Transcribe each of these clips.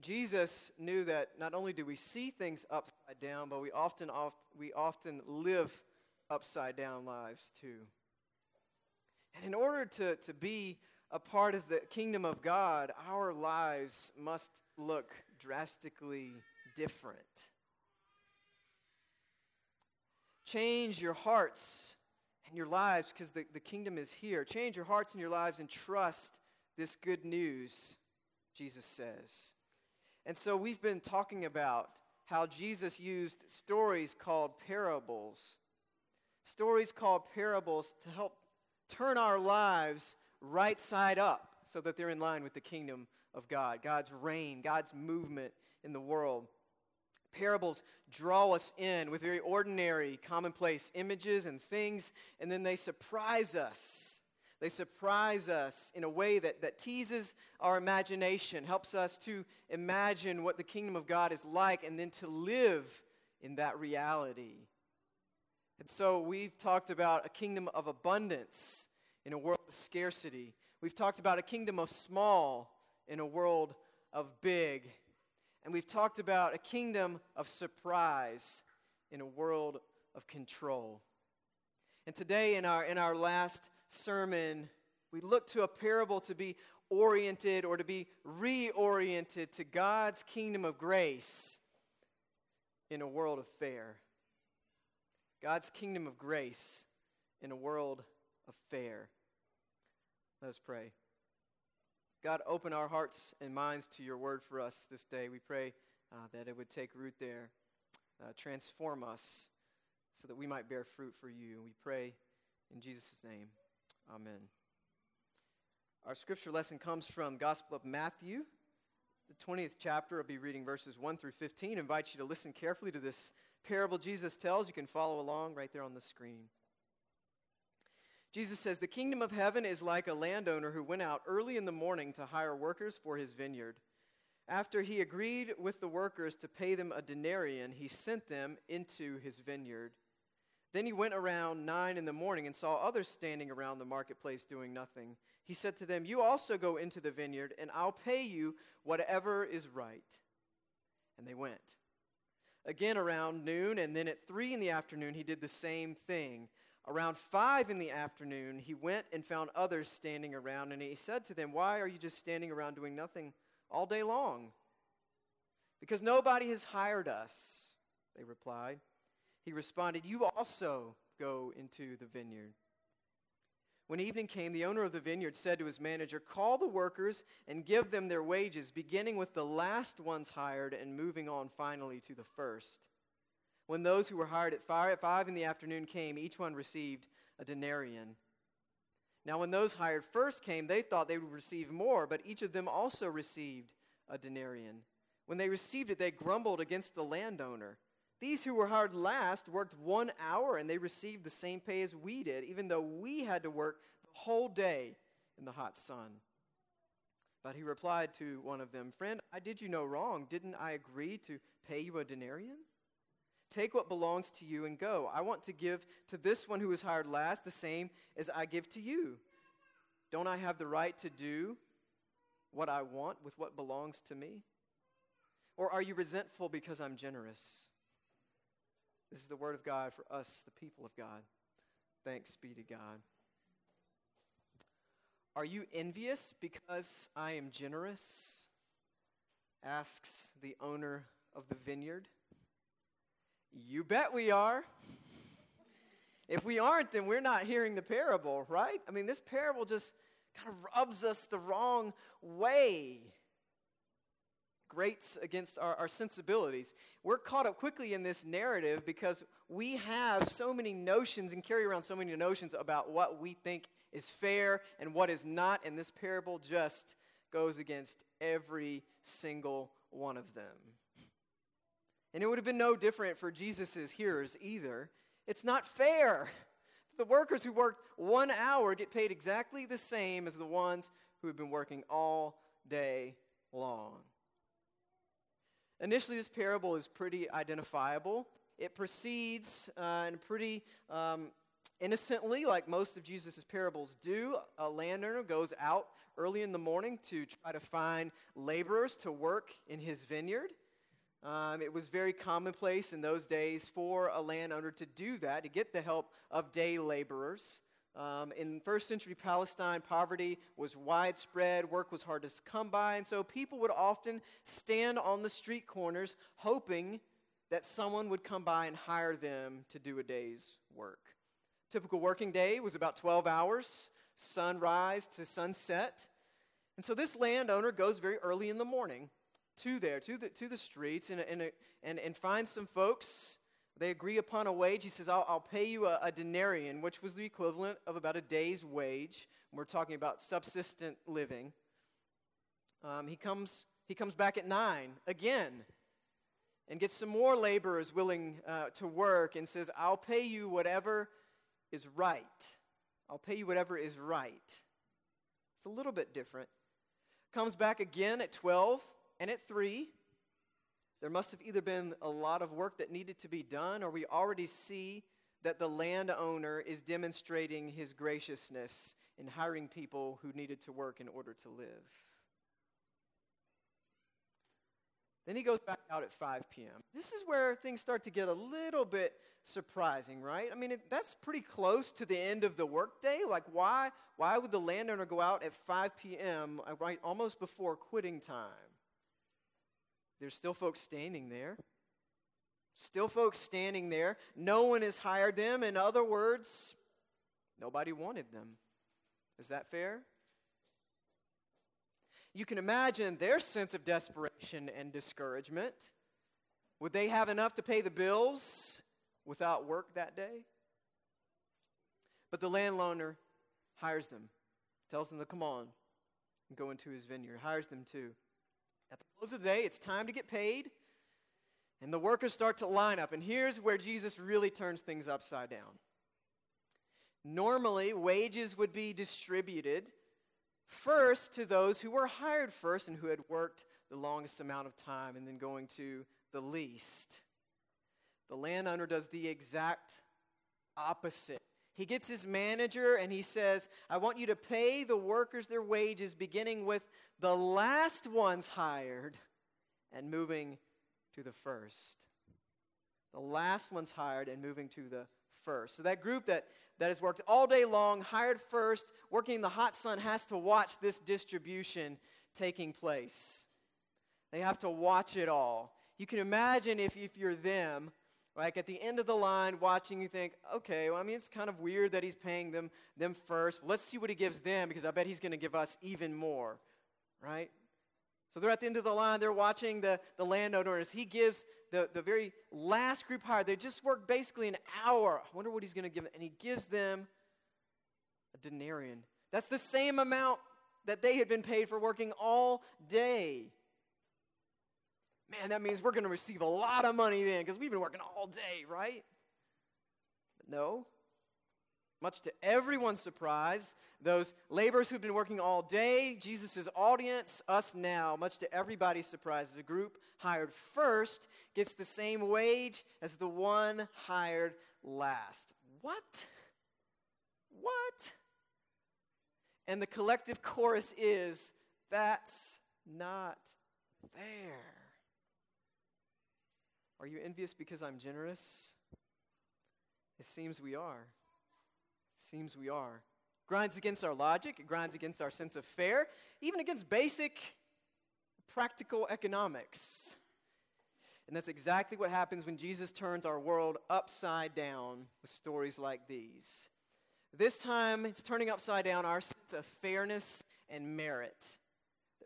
Jesus knew that not only do we see things upside down, but we often, oft, we often live upside down lives too. And in order to, to be a part of the kingdom of God, our lives must look drastically different. Change your hearts and your lives because the, the kingdom is here. Change your hearts and your lives and trust this good news, Jesus says. And so we've been talking about how Jesus used stories called parables. Stories called parables to help turn our lives right side up so that they're in line with the kingdom of God, God's reign, God's movement in the world. Parables draw us in with very ordinary, commonplace images and things, and then they surprise us they surprise us in a way that, that teases our imagination, helps us to imagine what the kingdom of God is like, and then to live in that reality. And so we've talked about a kingdom of abundance in a world of scarcity. We've talked about a kingdom of small in a world of big. And we've talked about a kingdom of surprise in a world of control. And today, in our, in our last sermon, we look to a parable to be oriented or to be reoriented to God's kingdom of grace in a world of fair. God's kingdom of grace in a world of fair. Let us pray. God, open our hearts and minds to your word for us this day. We pray uh, that it would take root there, uh, transform us so that we might bear fruit for you. We pray in Jesus' name. Amen. Our scripture lesson comes from Gospel of Matthew, the 20th chapter. I'll be reading verses 1 through 15. I invite you to listen carefully to this parable Jesus tells. You can follow along right there on the screen. Jesus says, The kingdom of heaven is like a landowner who went out early in the morning to hire workers for his vineyard. After he agreed with the workers to pay them a denarion, he sent them into his vineyard. Then he went around nine in the morning and saw others standing around the marketplace doing nothing. He said to them, You also go into the vineyard, and I'll pay you whatever is right. And they went. Again around noon, and then at three in the afternoon, he did the same thing. Around five in the afternoon, he went and found others standing around, and he said to them, Why are you just standing around doing nothing all day long? Because nobody has hired us, they replied. He responded, You also go into the vineyard. When evening came, the owner of the vineyard said to his manager, Call the workers and give them their wages, beginning with the last ones hired and moving on finally to the first. When those who were hired at five, in the afternoon came, each one received a denarion. Now, when those hired first came, they thought they would receive more, but each of them also received a denarion. When they received it, they grumbled against the landowner. These who were hired last worked one hour and they received the same pay as we did, even though we had to work the whole day in the hot sun. But he replied to one of them, Friend, I did you no wrong. Didn't I agree to pay you a denarion? Take what belongs to you and go. I want to give to this one who was hired last the same as I give to you. Don't I have the right to do what I want with what belongs to me? Or are you resentful because I'm generous? This is the word of God for us, the people of God. Thanks be to God. Are you envious because I am generous? asks the owner of the vineyard. You bet we are. If we aren't, then we're not hearing the parable, right? I mean, this parable just kind of rubs us the wrong way grates against our, our sensibilities. We're caught up quickly in this narrative because we have so many notions and carry around so many notions about what we think is fair and what is not, and this parable just goes against every single one of them. And it would have been no different for Jesus' hearers either. It's not fair. The workers who worked one hour get paid exactly the same as the ones who have been working all day long. Initially, this parable is pretty identifiable. It proceeds uh, in pretty um, innocently, like most of Jesus' parables do. A landowner goes out early in the morning to try to find laborers to work in his vineyard. Um, it was very commonplace in those days for a landowner to do that, to get the help of day laborers. Um, in first century Palestine, poverty was widespread, work was hard to come by, and so people would often stand on the street corners hoping that someone would come by and hire them to do a day's work. Typical working day was about 12 hours, sunrise to sunset. And so this landowner goes very early in the morning to there, to the, to the streets, and, and, and, and finds some folks. They agree upon a wage. He says, I'll, I'll pay you a, a denarion, which was the equivalent of about a day's wage. We're talking about subsistent living. Um, he, comes, he comes back at nine again and gets some more laborers willing uh, to work and says, I'll pay you whatever is right. I'll pay you whatever is right. It's a little bit different. Comes back again at 12 and at 3. There must have either been a lot of work that needed to be done, or we already see that the landowner is demonstrating his graciousness in hiring people who needed to work in order to live. Then he goes back out at 5 p.m. This is where things start to get a little bit surprising, right? I mean, it, that's pretty close to the end of the workday. Like, why, why would the landowner go out at 5 p.m., uh, right almost before quitting time? There's still folks standing there. Still folks standing there. No one has hired them. In other words, nobody wanted them. Is that fair? You can imagine their sense of desperation and discouragement. Would they have enough to pay the bills without work that day? But the landowner hires them, tells them to come on and go into his vineyard, hires them too. At the close of the day, it's time to get paid, and the workers start to line up. And here's where Jesus really turns things upside down. Normally, wages would be distributed First, to those who were hired first and who had worked the longest amount of time, and then going to the least. The landowner does the exact opposite. He gets his manager and he says, I want you to pay the workers their wages, beginning with the last ones hired and moving to the first. The last ones hired and moving to the first. So that group that that has worked all day long, hired first, working in the hot sun, has to watch this distribution taking place. They have to watch it all. You can imagine if, if you're them, like at the end of the line, watching, you think, okay, well, I mean, it's kind of weird that he's paying them, them first. Let's see what he gives them because I bet he's going to give us even more, right? So they're at the end of the line, they're watching the, the landowner as he gives the, the very last group hired. They just worked basically an hour. I wonder what he's going to give them. And he gives them a denarion. That's the same amount that they had been paid for working all day. Man, that means we're going to receive a lot of money then because we've been working all day, right? But no, much to everyone's surprise, those laborers who've been working all day, Jesus' audience, us now, much to everybody's surprise, the group hired first gets the same wage as the one hired last. What? What? And the collective chorus is that's not fair. Are you envious because I'm generous? It seems we are. It Seems we are. Grinds against our logic, it grinds against our sense of fair, even against basic practical economics. And that's exactly what happens when Jesus turns our world upside down with stories like these. This time, it's turning upside down our sense of fairness and merit.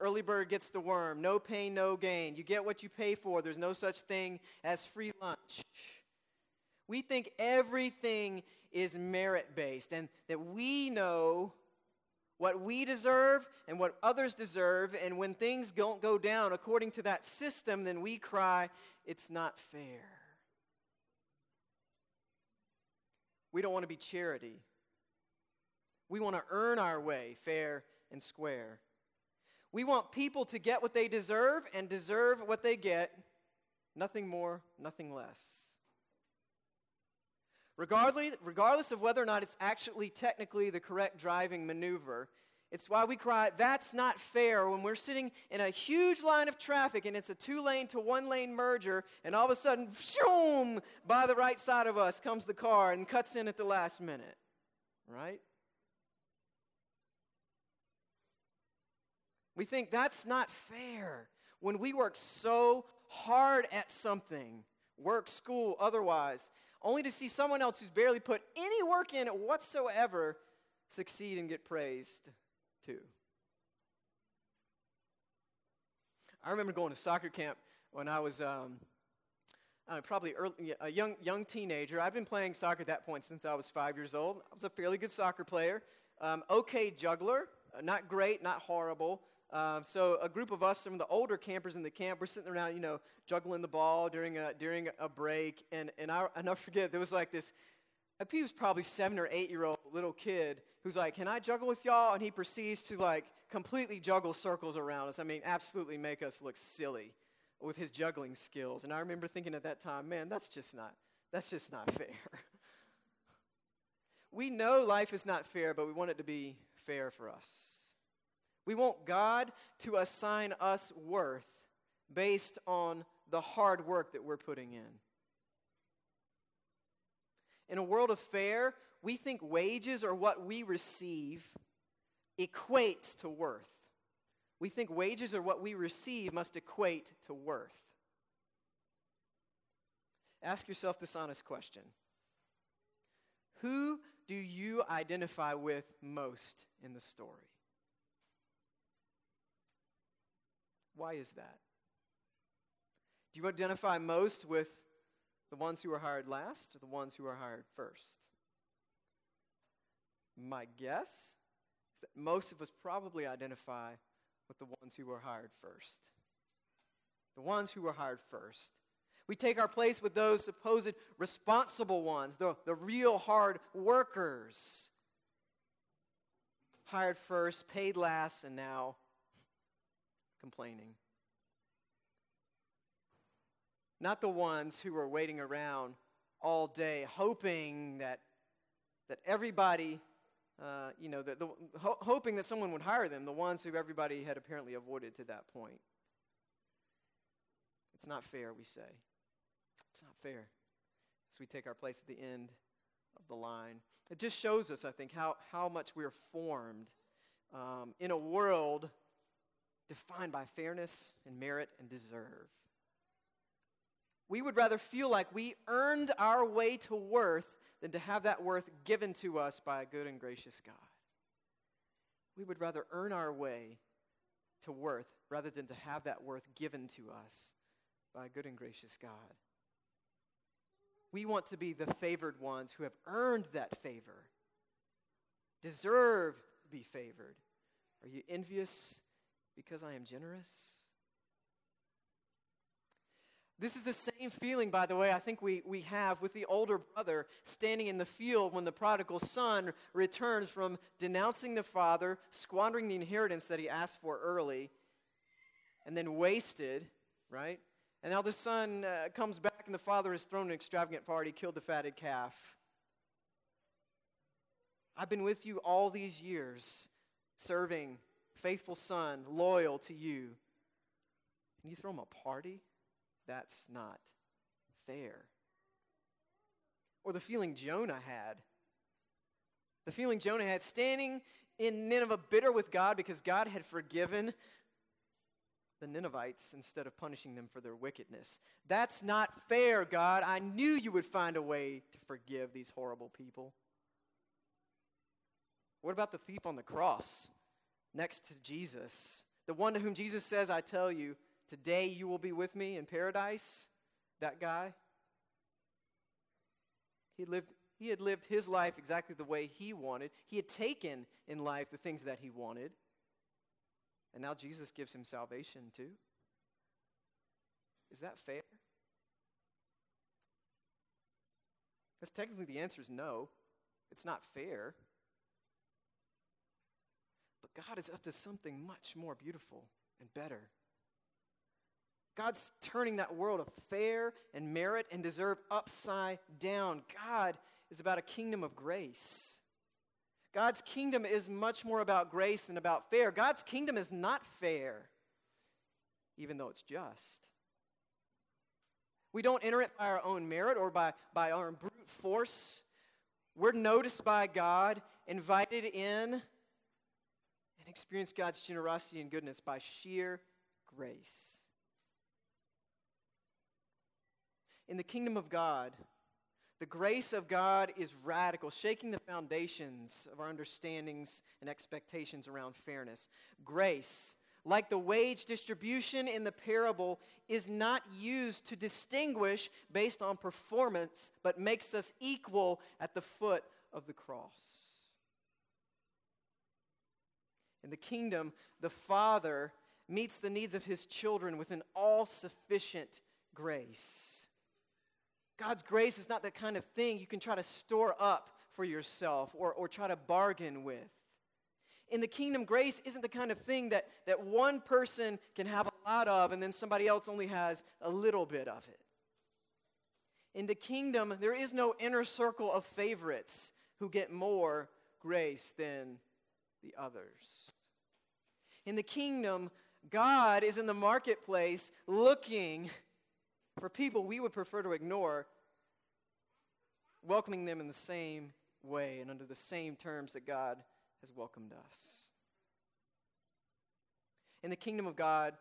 Early bird gets the worm. No pain, no gain. You get what you pay for. There's no such thing as free lunch. We think everything is merit based and that we know what we deserve and what others deserve. And when things don't go down according to that system, then we cry, it's not fair. We don't want to be charity. We want to earn our way fair and square. We want people to get what they deserve and deserve what they get, nothing more, nothing less. regardless, regardless of whether or not it's actually technically the correct driving maneuver. It's why we cry, that's not fair when we're sitting in a huge line of traffic and it's a two lane to one lane merger, and all of a sudden, shoom, by the right side of us comes the car and cuts in at the last minute. Right? We think that's not fair when we work so hard at something, work, school, otherwise, only to see someone else who's barely put any work in whatsoever succeed and get praised too. I remember going to soccer camp when I was um, uh, probably early, a young, young teenager. I've been playing soccer at that point since I was five years old. I was a fairly good soccer player, um, okay juggler, uh, not great, not horrible. Um, so a group of us, some of the older campers in the camp, we're sitting around, you know, juggling the ball during a, during a break. And, and I, I forget, there was like this, he was probably seven or eight year old little kid who's like, can I juggle with y'all? And he proceeds to like completely juggle circles around us. I mean, absolutely make us look silly with his juggling skills. And I remember thinking at that time, man, that's just not, that's just not fair. we know life is not fair, but we want it to be fair for us. We want God to assign us worth based on the hard work that we're putting in. In a world of fair, we think wages or what we receive equates to worth. We think wages or what we receive must equate to worth. Ask yourself this honest question Who do you identify with most in the story? Why is that? Do you identify most with the ones who are hired last or the ones who are hired first? My guess is that most of us probably identify with the ones who were hired first. The ones who were hired first. We take our place with those supposed responsible ones, the, the real hard workers. Hired first, paid last, and now complaining. Not the ones who are waiting around all day hoping that, that everybody, uh, you know, the, the, ho- hoping that someone would hire them, the ones who everybody had apparently avoided to that point. It's not fair, we say. It's not fair as we take our place at the end of the line. It just shows us, I think, how, how much we're formed um, in a world defined by fairness and merit and deserve. We would rather feel like we earned our way to worth than to have that worth given to us by a good and gracious God. We would rather earn our way to worth rather than to have that worth given to us by a good and gracious God. We want to be the favored ones who have earned that favor, deserve to be favored. Are you envious because I am generous? This is the same feeling, by the way, I think we, we have with the older brother standing in the field when the prodigal son returns from denouncing the father, squandering the inheritance that he asked for early, and then wasted, right? And now the son uh, comes back and the father has thrown an extravagant party, killed the fatted calf. I've been with you all these years, serving, faithful son, loyal to you. And you throw him a party? That's not fair. Or the feeling Jonah had. The feeling Jonah had standing in Nineveh bitter with God because God had forgiven the Ninevites instead of punishing them for their wickedness. That's not fair, God. I knew you would find a way to forgive these horrible people. What about the thief on the cross next to Jesus? The one to whom Jesus says, I tell you, Today you will be with me in paradise. That guy. He lived, he had lived his life exactly the way he wanted. He had taken in life the things that he wanted. And now Jesus gives him salvation too. Is that fair? Because technically the answer is no. It's not fair. But God is up to something much more beautiful and better. God's turning that world of fair and merit and deserve upside down. God is about a kingdom of grace. God's kingdom is much more about grace than about fair. God's kingdom is not fair, even though it's just. We don't enter it by our own merit or by, by our brute force. We're noticed by God, invited in, experience God's generosity and goodness by sheer grace. In the kingdom of God, the grace of God is radical, shaking the foundations of our understandings and expectations around fairness. Grace, like the wage distribution in the parable, is not used to distinguish based on performance, but makes us equal at the foot of the cross. In the kingdom, the Father meets the needs of his children with an all sufficient grace. God's grace is not that kind of thing you can try to store up for yourself or, or try to bargain with. In the kingdom, grace isn't the kind of thing that, that one person can have a lot of and then somebody else only has a little bit of it. In the kingdom, there is no inner circle of favorites who get more grace than the others. In the kingdom, God is in the marketplace looking for people we would prefer to ignore, welcoming them in the same way and under the same terms that God has welcomed us. In the kingdom of God,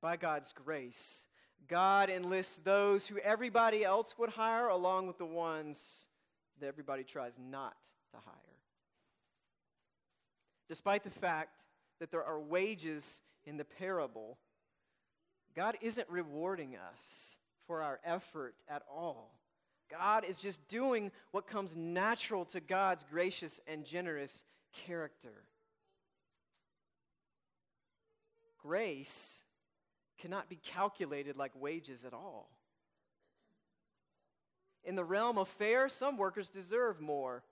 by God's grace, God enlists those who everybody else would hire along with the ones that everybody tries not to hire. Despite the fact that there are wages in the parable, God isn't rewarding us for our effort at all. God is just doing what comes natural to God's gracious and generous character. Grace cannot be calculated like wages at all. In the realm of fair, some workers deserve more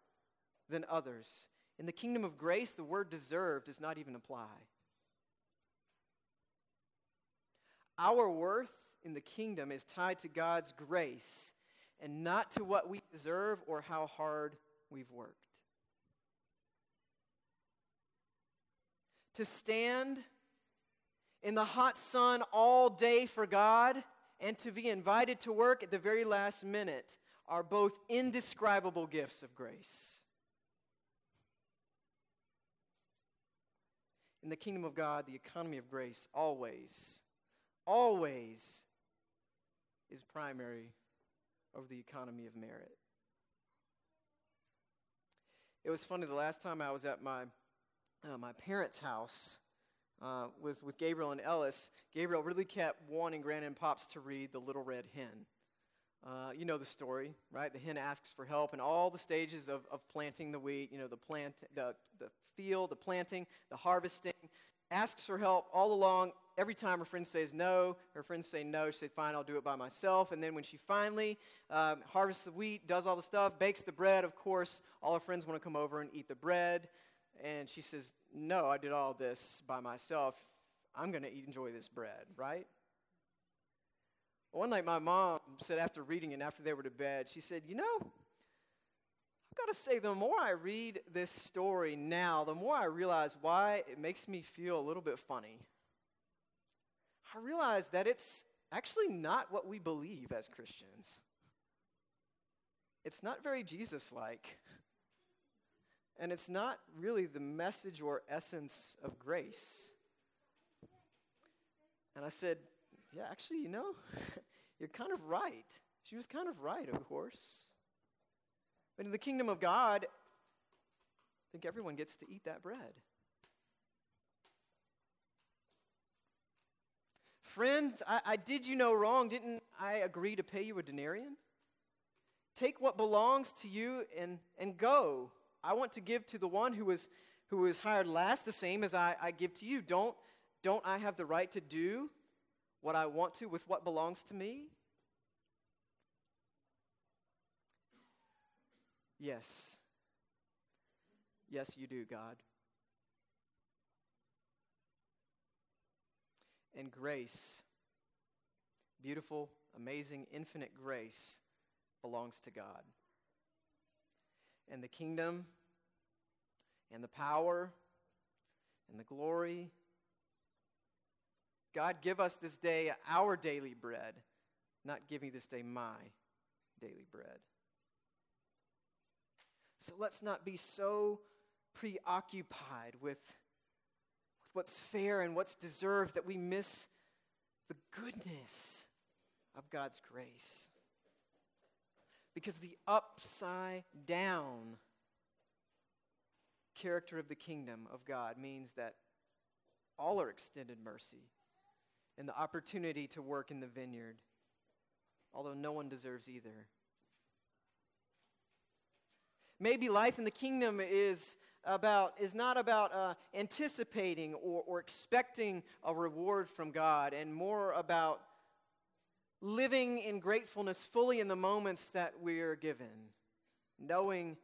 than others. In the kingdom of grace, the word deserve does not even apply. Our worth in the kingdom is tied to God's grace and not to what we deserve or how hard we've worked. To stand in the hot sun all day for God and to be invited to work at the very last minute are both indescribable gifts of grace. In the kingdom of God, the economy of grace always always is primary over the economy of merit. It was funny the last time I was at my, uh, my parents' house uh, with, with Gabriel and Ellis, Gabriel really kept wanting Gran and Pops to read The Little Red Hen. Uh, you know the story, right? The hen asks for help in all the stages of, of planting the wheat, you know, the, plant, the, the field, the planting, the harvesting, asks for help all along every time her friend says no, her friends say no, she said, fine, I'll do it by myself. And then when she finally um, harvests the wheat, does all the stuff, bakes the bread, of course, all her friends want to come over and eat the bread. And she says, no, I did all this by myself. I'm going to enjoy this bread, right? One night, my mom said after reading it, after they were to bed, she said, You know, I've got to say, the more I read this story now, the more I realize why it makes me feel a little bit funny. I realize that it's actually not what we believe as Christians. It's not very Jesus like. And it's not really the message or essence of grace. And I said, Yeah, actually, you know, you're kind of right. She was kind of right, of course. But in the kingdom of God, I think everyone gets to eat that bread. Friends, I, I, did you no wrong. Didn't I agree to pay you a denarion? Take what belongs to you and, and go. I want to give to the one who was, who was hired last the same as I, I give to you. Don't, don't I have the right to do what I want to with what belongs to me? Yes. Yes, you do, God. and grace, beautiful, amazing, infinite grace, belongs to God. and the kingdom and the power and the glory. God, give us this day our daily bread, not give me this day my daily bread. So let's not be so preoccupied with, with what's fair and what's deserved that we miss the goodness of God's grace. Because the upside down character of the kingdom of God means that all are extended mercy and the opportunity to work in the vineyard, although no one deserves either. Maybe life in the kingdom is about is not about uh, anticipating or, or expecting a reward from God, and more about living in gratefulness fully in the moments that we are given, knowing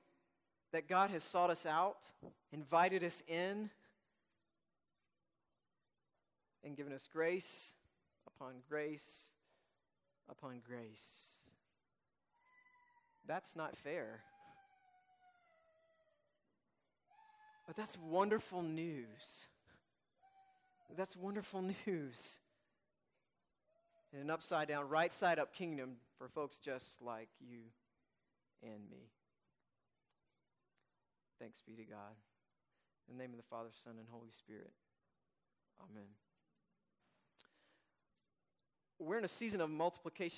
that God has sought us out, invited us in, and given us grace upon grace upon grace. That's not fair. But that's wonderful news. That's wonderful news. In an upside down, right side up kingdom for folks just like you and me. Thanks be to God. In the name of the Father, Son, and Holy Spirit. Amen. We're in a season of multiplication.